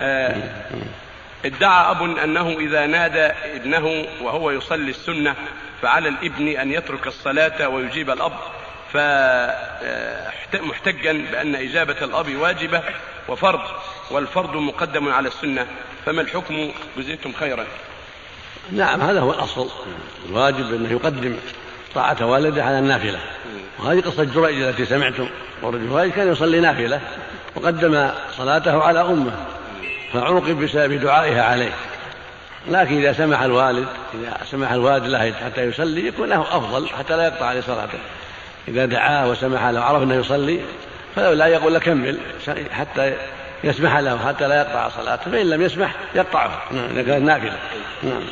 آه، ادعى أب أنه إذا نادى ابنه وهو يصلي السنة فعلى الابن أن يترك الصلاة ويجيب الأب فمحتجا بأن إجابة الأب واجبة وفرض والفرض مقدم على السنة. فما الحكم؟ جزيتم خيرا. نعم هذا هو الأصل. الواجب أنه يقدم طاعة والده على النافلة. وهذه قصة جريج التي سمعتم. ورجل جريج كان يصلي نافلة وقدم صلاته على أمه. فعوقب بسبب دعائها عليه. لكن إذا سمح الوالد إذا سمح الوالد له حتى يصلي يكون له أفضل حتى لا يقطع عليه صلاته إذا دعاه وسمح له عرف أنه يصلي فلولا يقول له كمل حتى يسمح له حتى لا يقطع صلاته. فإن لم يسمح يقطعه. نعم إذا كانت نافلة. نعم.